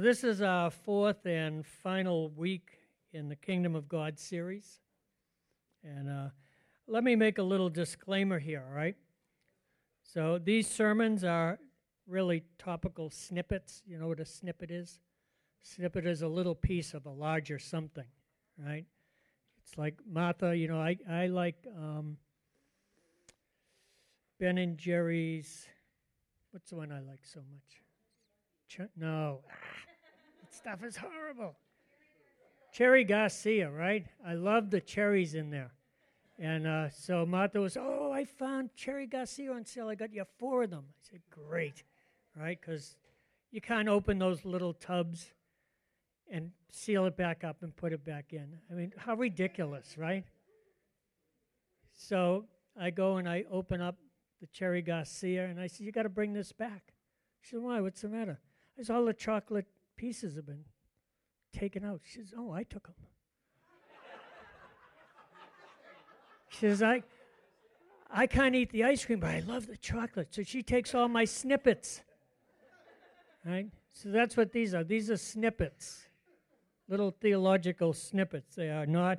This is our fourth and final week in the Kingdom of God series. And uh, let me make a little disclaimer here, all right? So these sermons are really topical snippets. You know what a snippet is? Snippet is a little piece of a larger something, right? It's like Martha, you know, I, I like um, Ben and Jerry's. What's the one I like so much? Ch- no. Ah stuff is horrible. Cherry Garcia, right? I love the cherries in there. And uh, so Martha was, oh, I found Cherry Garcia on sale. I got you four of them. I said, great, right? Because you can't open those little tubs and seal it back up and put it back in. I mean, how ridiculous, right? So I go and I open up the Cherry Garcia and I said, you got to bring this back. She said, why? What's the matter? I said, all the chocolate pieces have been taken out. She says, Oh, I took them. she says, I, I can't eat the ice cream, but I love the chocolate. So she takes all my snippets. Right? So that's what these are. These are snippets, little theological snippets. They are not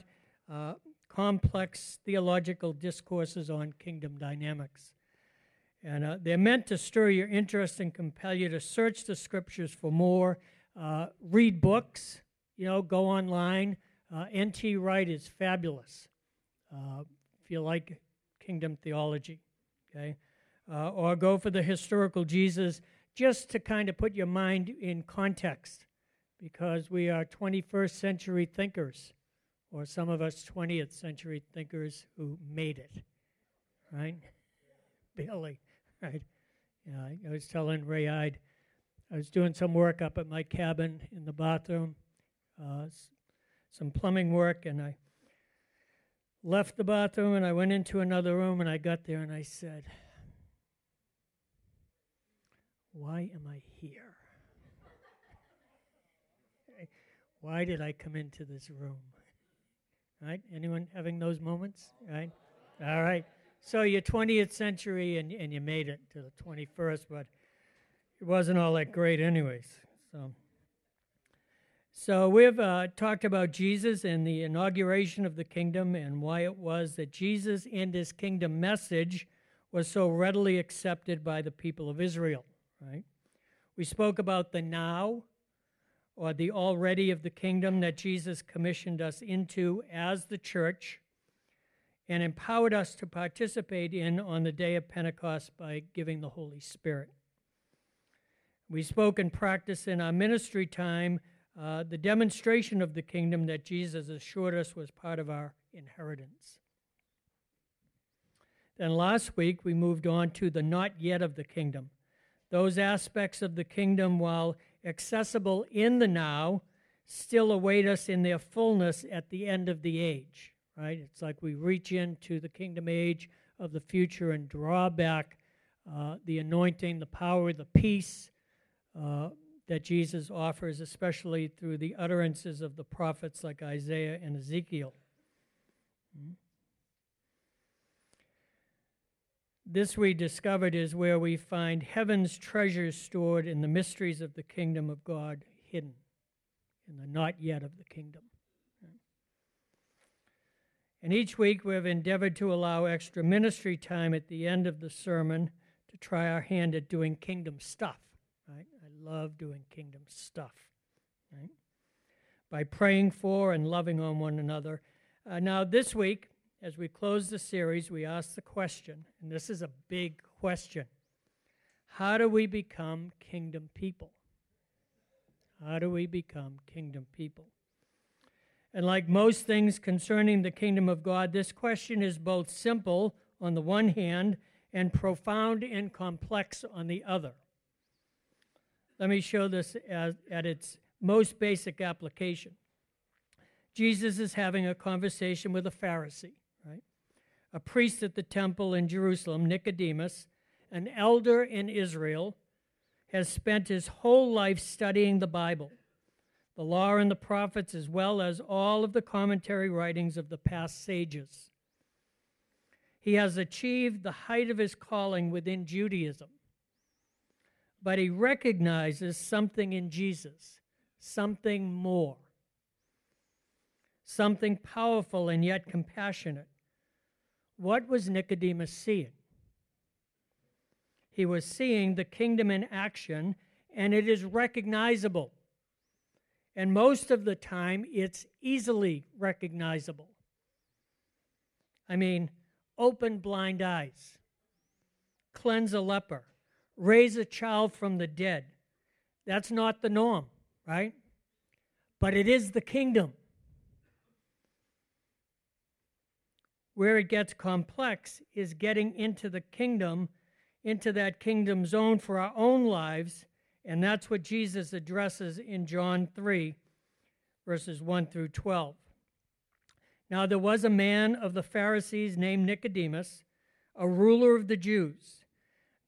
uh, complex theological discourses on kingdom dynamics. And uh, they're meant to stir your interest and compel you to search the scriptures for more uh, read books, you know, go online. Uh, N.T. Wright is fabulous uh, if you like kingdom theology, okay? Uh, or go for the historical Jesus just to kind of put your mind in context because we are 21st century thinkers, or some of us 20th century thinkers who made it, right? Billy, right? Yeah, I was telling Ray Ide I was doing some work up at my cabin in the bathroom, uh, some plumbing work, and I left the bathroom and I went into another room and I got there and I said, Why am I here? Why did I come into this room? Right? Anyone having those moments? Right? All right. So you're 20th century and, and you made it to the 21st, but it wasn't all that great, anyways. So, so we've uh, talked about Jesus and the inauguration of the kingdom and why it was that Jesus and his kingdom message was so readily accepted by the people of Israel. Right? We spoke about the now or the already of the kingdom that Jesus commissioned us into as the church and empowered us to participate in on the day of Pentecost by giving the Holy Spirit. We spoke and practiced in our ministry time uh, the demonstration of the kingdom that Jesus assured us was part of our inheritance. Then last week we moved on to the not yet of the kingdom. Those aspects of the kingdom, while accessible in the now, still await us in their fullness at the end of the age, right? It's like we reach into the kingdom age of the future and draw back uh, the anointing, the power, the peace, uh, that Jesus offers, especially through the utterances of the prophets like Isaiah and Ezekiel. Hmm? This we discovered is where we find heaven's treasures stored in the mysteries of the kingdom of God hidden, in the not yet of the kingdom. And each week we have endeavored to allow extra ministry time at the end of the sermon to try our hand at doing kingdom stuff love doing kingdom stuff, right? By praying for and loving on one another. Uh, now, this week, as we close the series, we ask the question, and this is a big question How do we become kingdom people? How do we become kingdom people? And like most things concerning the kingdom of God, this question is both simple on the one hand and profound and complex on the other. Let me show this as, at its most basic application. Jesus is having a conversation with a Pharisee, right? A priest at the temple in Jerusalem, Nicodemus, an elder in Israel, has spent his whole life studying the Bible, the law and the prophets, as well as all of the commentary writings of the past sages. He has achieved the height of his calling within Judaism but he recognizes something in Jesus something more, something powerful and yet compassionate. What was Nicodemus seeing? He was seeing the kingdom in action, and it is recognizable. And most of the time, it's easily recognizable. I mean, open blind eyes, cleanse a leper, raise a child from the dead. That's not the norm, right? But it is the kingdom. Where it gets complex is getting into the kingdom, into that kingdom zone for our own lives, and that's what Jesus addresses in John 3, verses 1 through 12. Now there was a man of the Pharisees named Nicodemus, a ruler of the Jews.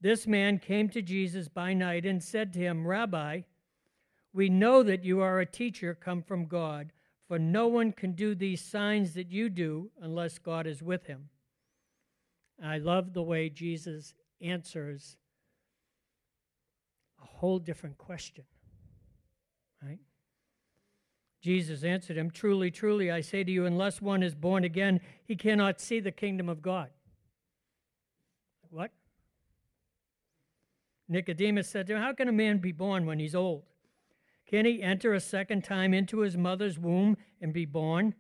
This man came to Jesus by night and said to him, Rabbi, we know that you are a teacher come from God, for no one can do these signs that you do unless God is with him. I love the way Jesus answers a whole different question. Right? Jesus answered him, Truly, truly, I say to you, unless one is born again, he cannot see the kingdom of God. What? Nicodemus said to him, How can a man be born when he's old? Can he enter a second time into his mother's womb and be born?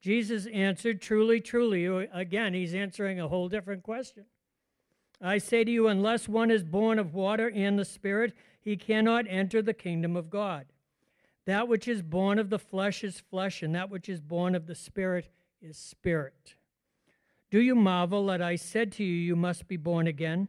Jesus answered, Truly, truly. Again, he's answering a whole different question. I say to you, unless one is born of water and the Spirit, he cannot enter the kingdom of God. That which is born of the flesh is flesh, and that which is born of the Spirit is spirit. Do you marvel that I said to you, You must be born again?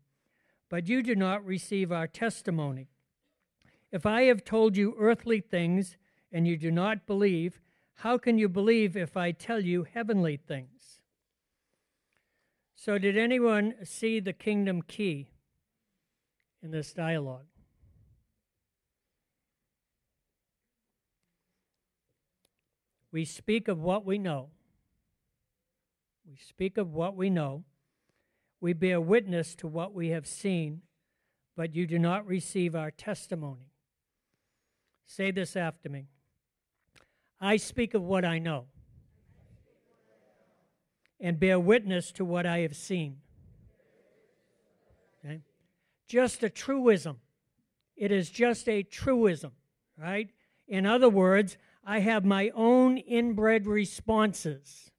but you do not receive our testimony. If I have told you earthly things and you do not believe, how can you believe if I tell you heavenly things? So, did anyone see the kingdom key? in this dialogue. We speak of what we know. We speak of what we know. We bear witness to what we have seen, but you do not receive our testimony. Say this after me I speak of what I know and bear witness to what I have seen. Okay? just a truism. It is just a truism, right? In other words, I have my own inbred responses,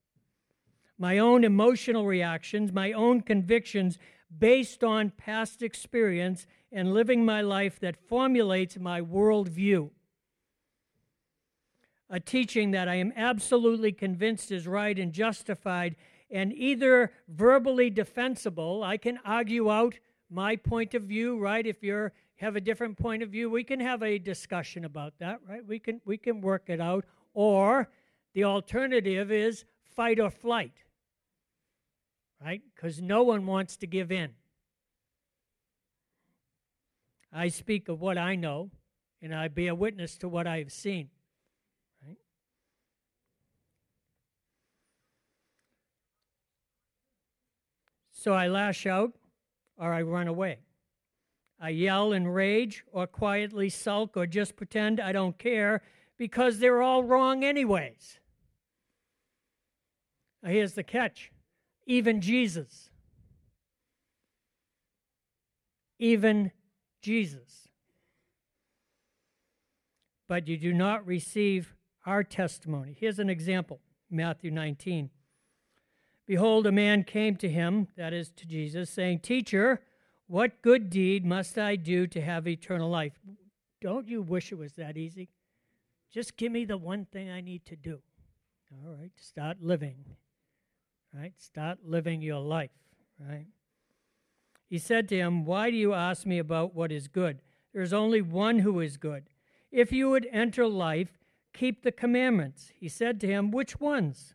my own emotional reactions, my own convictions based on past experience and living my life that formulates my worldview. A teaching that I am absolutely convinced is right and justified and either verbally defensible, I can argue out my point of view, right? If you have a different point of view, we can have a discussion about that, right? We can we can work it out. Or the alternative is fight or flight, right? Because no one wants to give in. I speak of what I know, and I bear witness to what I have seen. Right? So I lash out or I run away. I yell and rage or quietly sulk or just pretend I don't care because they're all wrong, anyways. Now, here's the catch even Jesus, even Jesus. But you do not receive our testimony. Here's an example Matthew 19. Behold, a man came to him, that is to Jesus, saying, Teacher, what good deed must I do to have eternal life? Don't you wish it was that easy? Just give me the one thing I need to do. All right, start living. Right? Start living your life. Right? He said to him, Why do you ask me about what is good? There is only one who is good. If you would enter life, keep the commandments. He said to him, Which ones?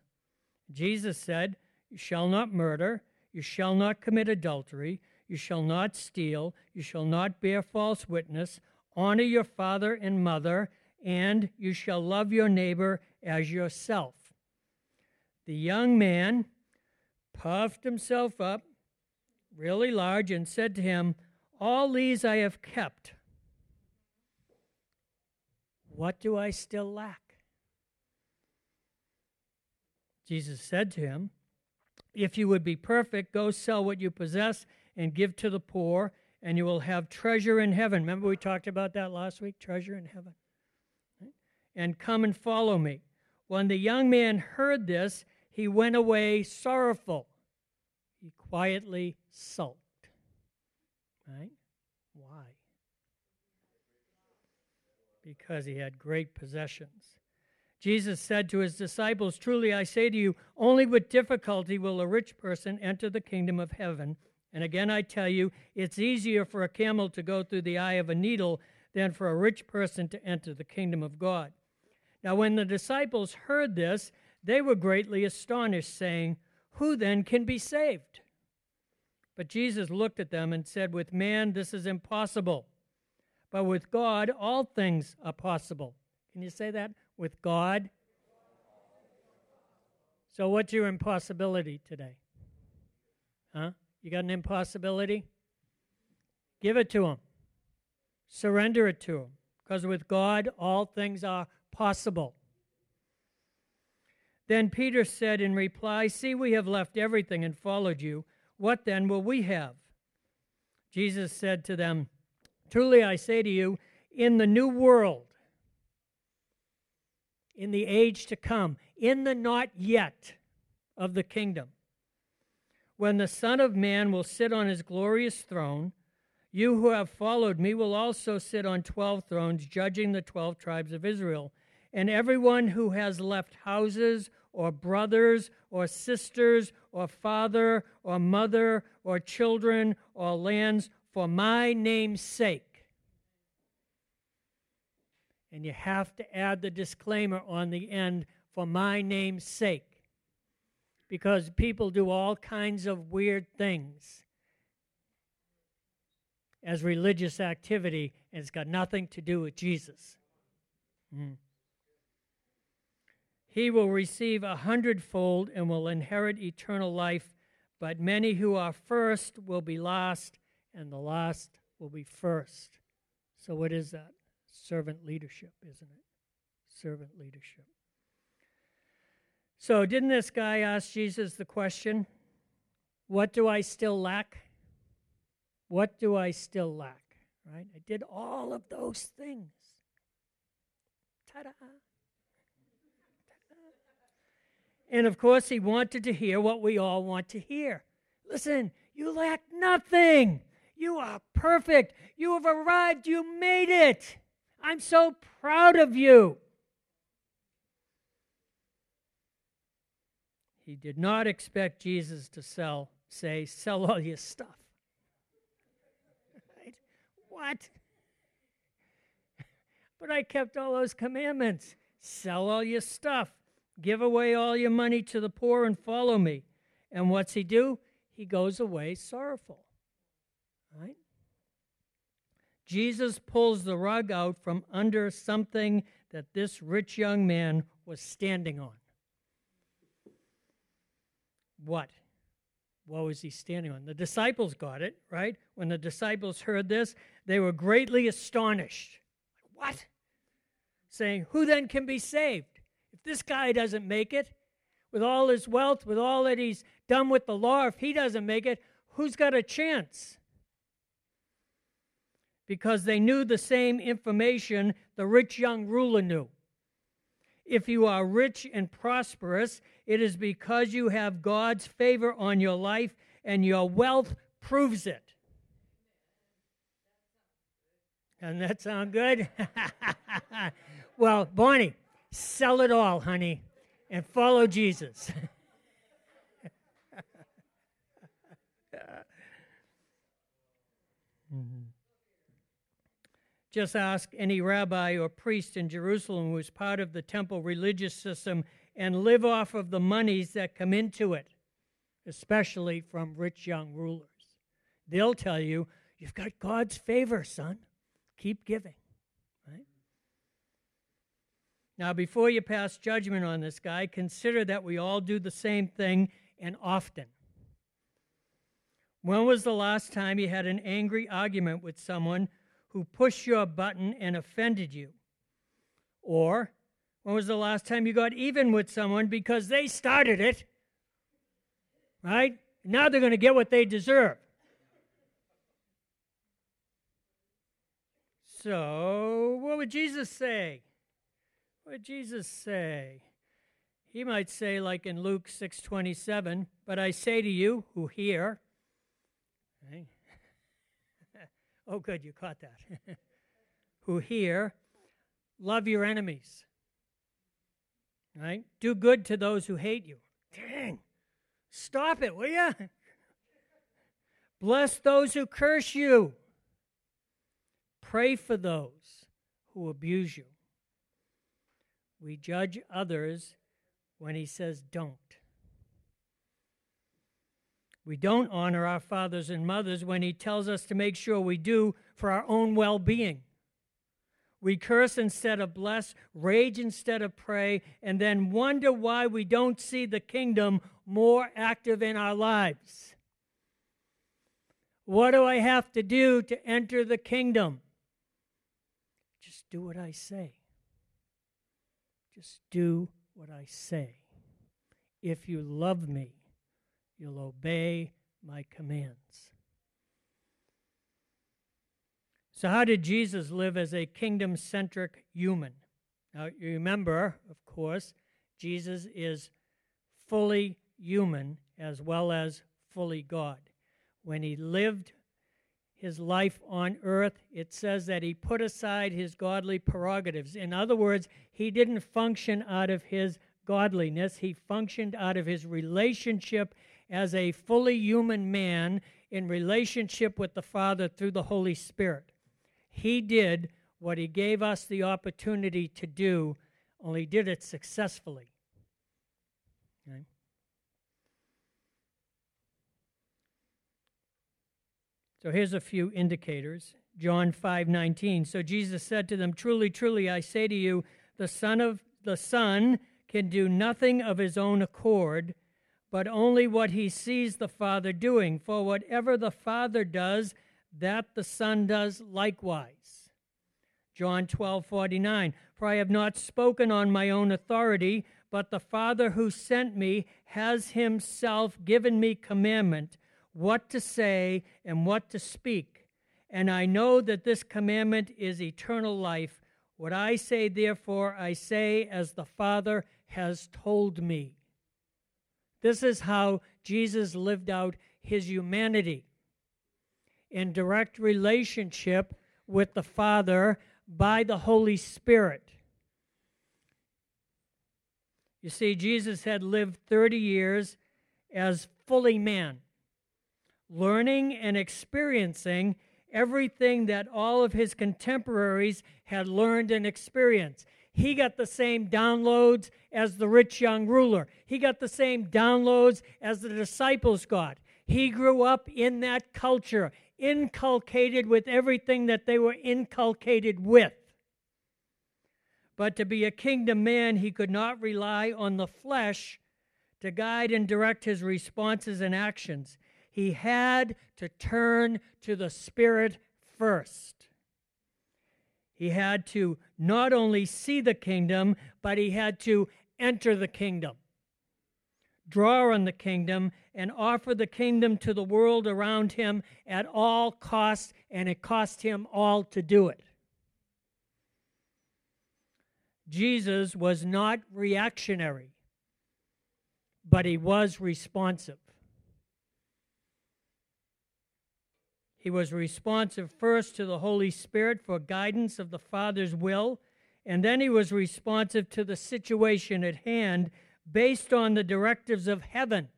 Jesus said, You shall not murder, you shall not commit adultery, you shall not steal, you shall not bear false witness, honor your father and mother, and you shall love your neighbor as yourself. The young man puffed himself up really large and said to him, All these I have kept. What do I still lack? Jesus said to him, If you would be perfect, go sell what you possess and give to the poor, and you will have treasure in heaven. Remember, we talked about that last week treasure in heaven. And come and follow me. When the young man heard this, he went away sorrowful. He quietly sulked. Right? Why? Because he had great possessions. Jesus said to his disciples, Truly I say to you, only with difficulty will a rich person enter the kingdom of heaven. And again I tell you, it's easier for a camel to go through the eye of a needle than for a rich person to enter the kingdom of God. Now, when the disciples heard this, they were greatly astonished, saying, Who then can be saved? But Jesus looked at them and said, With man this is impossible, but with God all things are possible. Can you say that? With God? So, what's your impossibility today? Huh? You got an impossibility? Give it to Him. Surrender it to Him. Because with God, all things are possible. Then Peter said in reply, See, we have left everything and followed you. What then will we have? Jesus said to them, Truly I say to you, in the new world, in the age to come, in the not yet of the kingdom, when the Son of Man will sit on his glorious throne, you who have followed me will also sit on twelve thrones, judging the twelve tribes of Israel. And everyone who has left houses or brothers or sisters or father or mother or children or lands for my name's sake. And you have to add the disclaimer on the end for my name's sake. Because people do all kinds of weird things as religious activity, and it's got nothing to do with Jesus. Mm he will receive a hundredfold and will inherit eternal life. But many who are first will be last, and the last will be first. So, what is that? Servant leadership, isn't it? Servant leadership. So, didn't this guy ask Jesus the question, What do I still lack? What do I still lack? Right? I did all of those things. Ta da! And of course, he wanted to hear what we all want to hear. Listen, you lack nothing. You are perfect. You have arrived. You made it. I'm so proud of you. He did not expect Jesus to sell, say, sell all your stuff. Right? What? But I kept all those commandments. Sell all your stuff. Give away all your money to the poor and follow me. And what's he do? He goes away sorrowful. Right? Jesus pulls the rug out from under something that this rich young man was standing on. What? What was he standing on? The disciples got it, right? When the disciples heard this, they were greatly astonished. What? Saying, Who then can be saved? If this guy doesn't make it, with all his wealth, with all that he's done with the law, if he doesn't make it, who's got a chance? Because they knew the same information the rich young ruler knew. If you are rich and prosperous, it is because you have God's favor on your life, and your wealth proves it. Doesn't that sound good? well, Bonnie, Sell it all, honey, and follow Jesus. Mm-hmm. Just ask any rabbi or priest in Jerusalem who is part of the temple religious system and live off of the monies that come into it, especially from rich young rulers. They'll tell you, you've got God's favor, son. Keep giving. Now, before you pass judgment on this guy, consider that we all do the same thing and often. When was the last time you had an angry argument with someone who pushed your button and offended you? Or when was the last time you got even with someone because they started it? Right? Now they're going to get what they deserve. So, what would Jesus say? What Jesus say? He might say like in Luke 6:27, "But I say to you who hear, oh good, you caught that. who hear, love your enemies. Right? Do good to those who hate you. Dang. Stop it, will you? Bless those who curse you. Pray for those who abuse you. We judge others when he says don't. We don't honor our fathers and mothers when he tells us to make sure we do for our own well being. We curse instead of bless, rage instead of pray, and then wonder why we don't see the kingdom more active in our lives. What do I have to do to enter the kingdom? Just do what I say. Just do what I say. If you love me, you'll obey my commands. So, how did Jesus live as a kingdom centric human? Now, you remember, of course, Jesus is fully human as well as fully God. When he lived his life on earth, it says that he put aside his godly prerogatives. In other words, he didn't function out of his godliness, he functioned out of his relationship as a fully human man in relationship with the Father through the Holy Spirit. He did what he gave us the opportunity to do, only did it successfully. So here's a few indicators. John 5:19. So Jesus said to them, "Truly, truly, I say to you, the son of the son can do nothing of his own accord, but only what he sees the Father doing. For whatever the Father does, that the Son does likewise." John 12:49. For I have not spoken on my own authority, but the Father who sent me has himself given me commandment what to say and what to speak. And I know that this commandment is eternal life. What I say, therefore, I say as the Father has told me. This is how Jesus lived out his humanity in direct relationship with the Father by the Holy Spirit. You see, Jesus had lived 30 years as fully man learning and experiencing everything that all of his contemporaries had learned and experienced. He got the same downloads as the rich young ruler. He got the same downloads as the disciples got. He grew up in that culture, inculcated with everything that they were inculcated with. But to be a kingdom man, he could not rely on the flesh to guide and direct his responses and actions he had to turn to the Spirit first. He had to not only see the kingdom, but he had to enter the kingdom, draw on the kingdom, and offer the kingdom to the world around him at all costs, and it cost him all to do it. Jesus was not reactionary, but he was responsive. He was responsive first to the Holy Spirit for guidance of the Father's will, and then he was responsive to the situation at hand based on the directives of heaven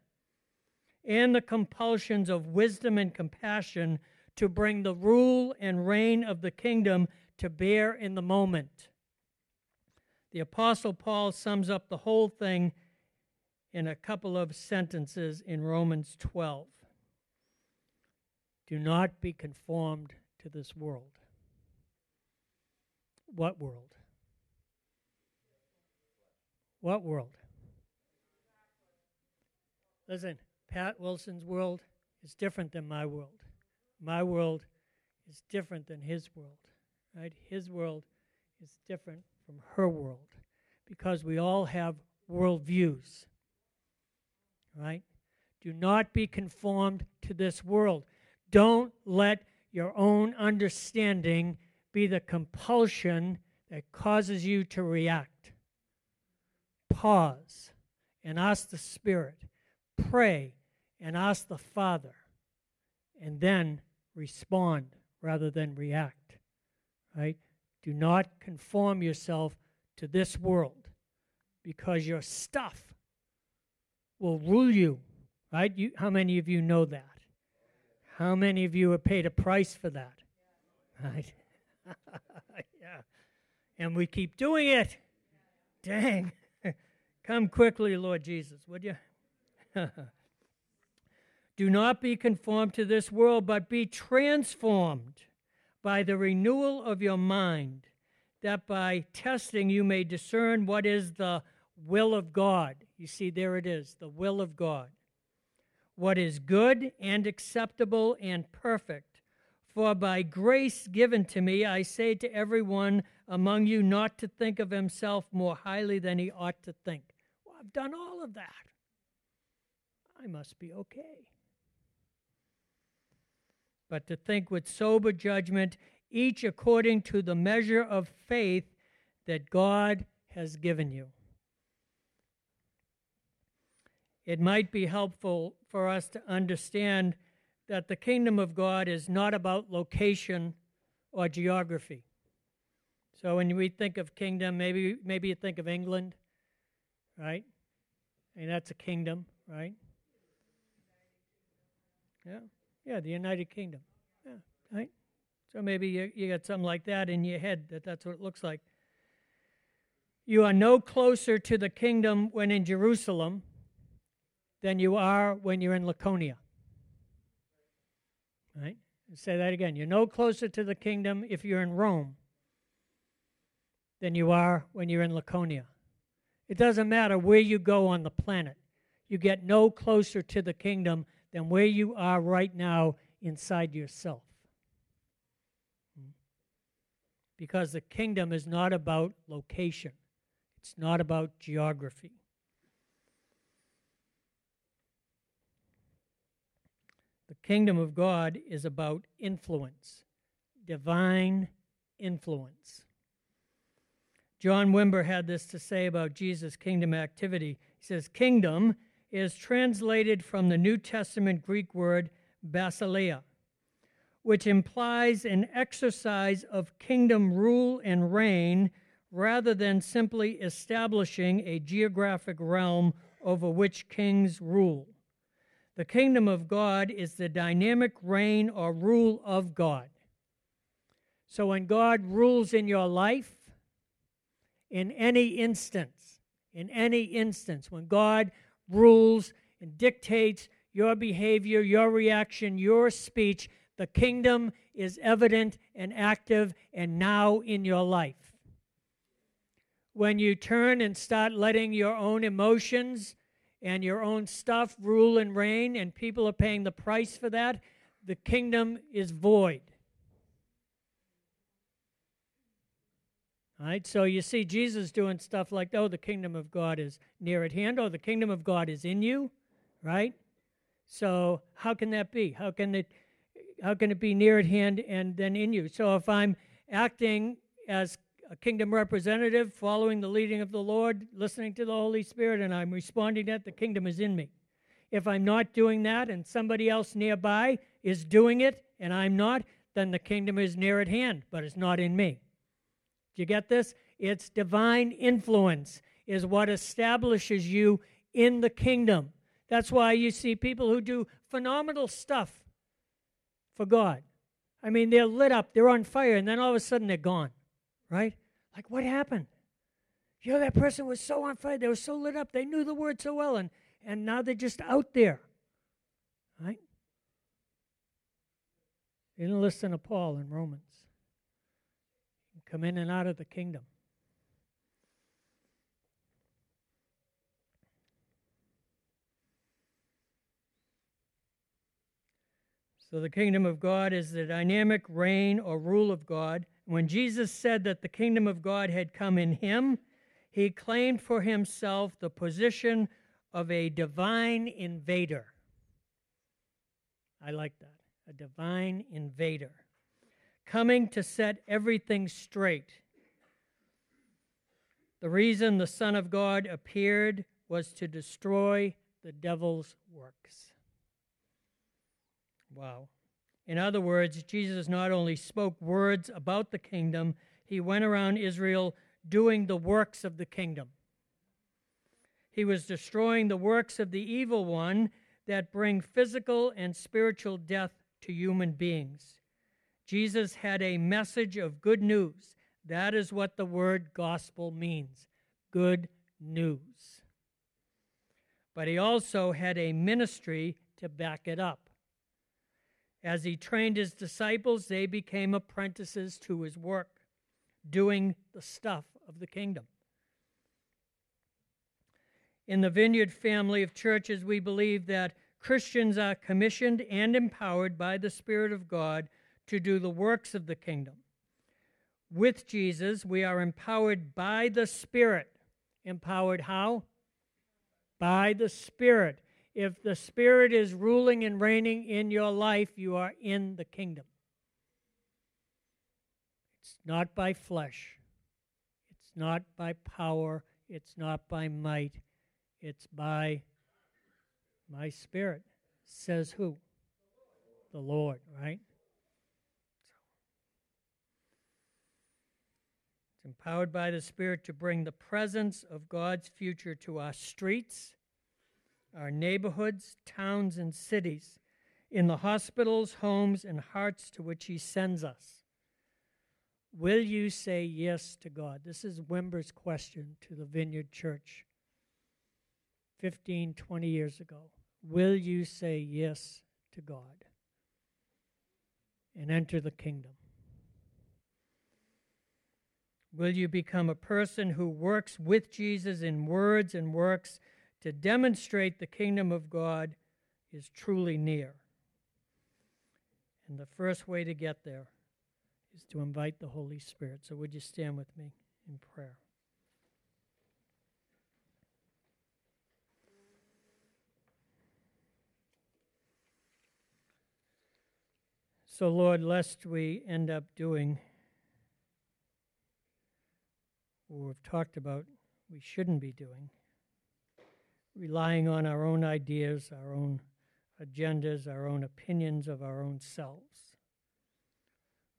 and the compulsions of wisdom and compassion to bring the rule and reign of the kingdom to bear in the moment. The Apostle Paul sums up the whole thing in a couple of sentences in Romans 12. Do not be conformed to this world. What world? What world? Listen, Pat Wilson's world is different than my world. My world is different than his world. Right? His world is different from her world because we all have worldviews. Right? Do not be conformed to this world. Don't let your own understanding be the compulsion that causes you to react. Pause and ask the Spirit. Pray and ask the Father. And then respond rather than react. Right? Do not conform yourself to this world because your stuff will rule you. Right? You, how many of you know that? How many of you have paid a price for that? Right? yeah. And we keep doing it. Dang. Come quickly, Lord Jesus, would you? Do not be conformed to this world, but be transformed by the renewal of your mind, that by testing you may discern what is the will of God. You see, there it is the will of God. What is good and acceptable and perfect. For by grace given to me, I say to everyone among you not to think of himself more highly than he ought to think. Well, I've done all of that. I must be okay. But to think with sober judgment, each according to the measure of faith that God has given you. It might be helpful for us to understand that the kingdom of God is not about location or geography. So when we think of kingdom, maybe maybe you think of England, right? And that's a kingdom, right? Yeah, yeah, the United Kingdom. Yeah, right. So maybe you, you got something like that in your head that that's what it looks like. You are no closer to the kingdom when in Jerusalem than you are when you're in Laconia. Right? Say that again. You're no closer to the kingdom if you're in Rome than you are when you're in Laconia. It doesn't matter where you go on the planet, you get no closer to the kingdom than where you are right now inside yourself. Because the kingdom is not about location, it's not about geography. Kingdom of God is about influence, divine influence. John Wimber had this to say about Jesus' kingdom activity. He says, Kingdom is translated from the New Testament Greek word basileia, which implies an exercise of kingdom rule and reign rather than simply establishing a geographic realm over which kings rule. The kingdom of God is the dynamic reign or rule of God. So when God rules in your life, in any instance, in any instance, when God rules and dictates your behavior, your reaction, your speech. The kingdom is evident and active and now in your life. When you turn and start letting your own emotions and your own stuff rule and reign, and people are paying the price for that, the kingdom is void. All right, so you see Jesus doing stuff like, oh, the kingdom of God is near at hand, or the kingdom of God is in you, right? So how can that be? How can it how can it be near at hand and then in you? So if I'm acting as a kingdom representative, following the leading of the Lord, listening to the Holy Spirit, and I'm responding that, the kingdom is in me. If I'm not doing that and somebody else nearby is doing it and I'm not, then the kingdom is near at hand, but it's not in me. Do you get this? It's divine influence is what establishes you in the kingdom. That's why you see people who do phenomenal stuff for God. I mean, they're lit up, they're on fire, and then all of a sudden they're gone, right? Like, what happened? You know, that person was so on fire, they were so lit up, they knew the word so well, and, and now they're just out there, right? They didn't listen to Paul in Romans. Come in and out of the kingdom. So, the kingdom of God is the dynamic reign or rule of God. When Jesus said that the kingdom of God had come in him, he claimed for himself the position of a divine invader. I like that. A divine invader. Coming to set everything straight. The reason the Son of God appeared was to destroy the devil's works. Wow. In other words, Jesus not only spoke words about the kingdom, he went around Israel doing the works of the kingdom. He was destroying the works of the evil one that bring physical and spiritual death to human beings. Jesus had a message of good news. That is what the word gospel means good news. But he also had a ministry to back it up. As he trained his disciples, they became apprentices to his work, doing the stuff of the kingdom. In the Vineyard family of churches, we believe that Christians are commissioned and empowered by the Spirit of God to do the works of the kingdom. With Jesus, we are empowered by the Spirit. Empowered how? By the Spirit if the Spirit is ruling and reigning in your life, you are in the kingdom. It's not by flesh, it's not by power, it's not by might, it's by my Spirit. Says who? The Lord, right? It's empowered by the Spirit to bring the presence of God's future to our streets our neighborhoods, towns, and cities, in the hospitals, homes, and hearts to which He sends us. Will you say yes to God? This is Wimber's question to the Vineyard Church 15, 20 years ago. Will you say yes to God and enter the kingdom? Will you become a person who works with Jesus in words and works to demonstrate the kingdom of God is truly near. And the first way to get there is to invite the Holy Spirit. So, would you stand with me in prayer? So, Lord, lest we end up doing what we've talked about we shouldn't be doing relying on our own ideas, our own agendas, our own opinions of our own selves.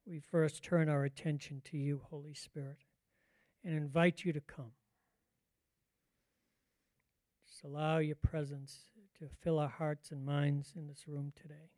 We first turn our attention to you, Holy Spirit, and invite you to come. Just allow your presence to fill our hearts and minds in this room today.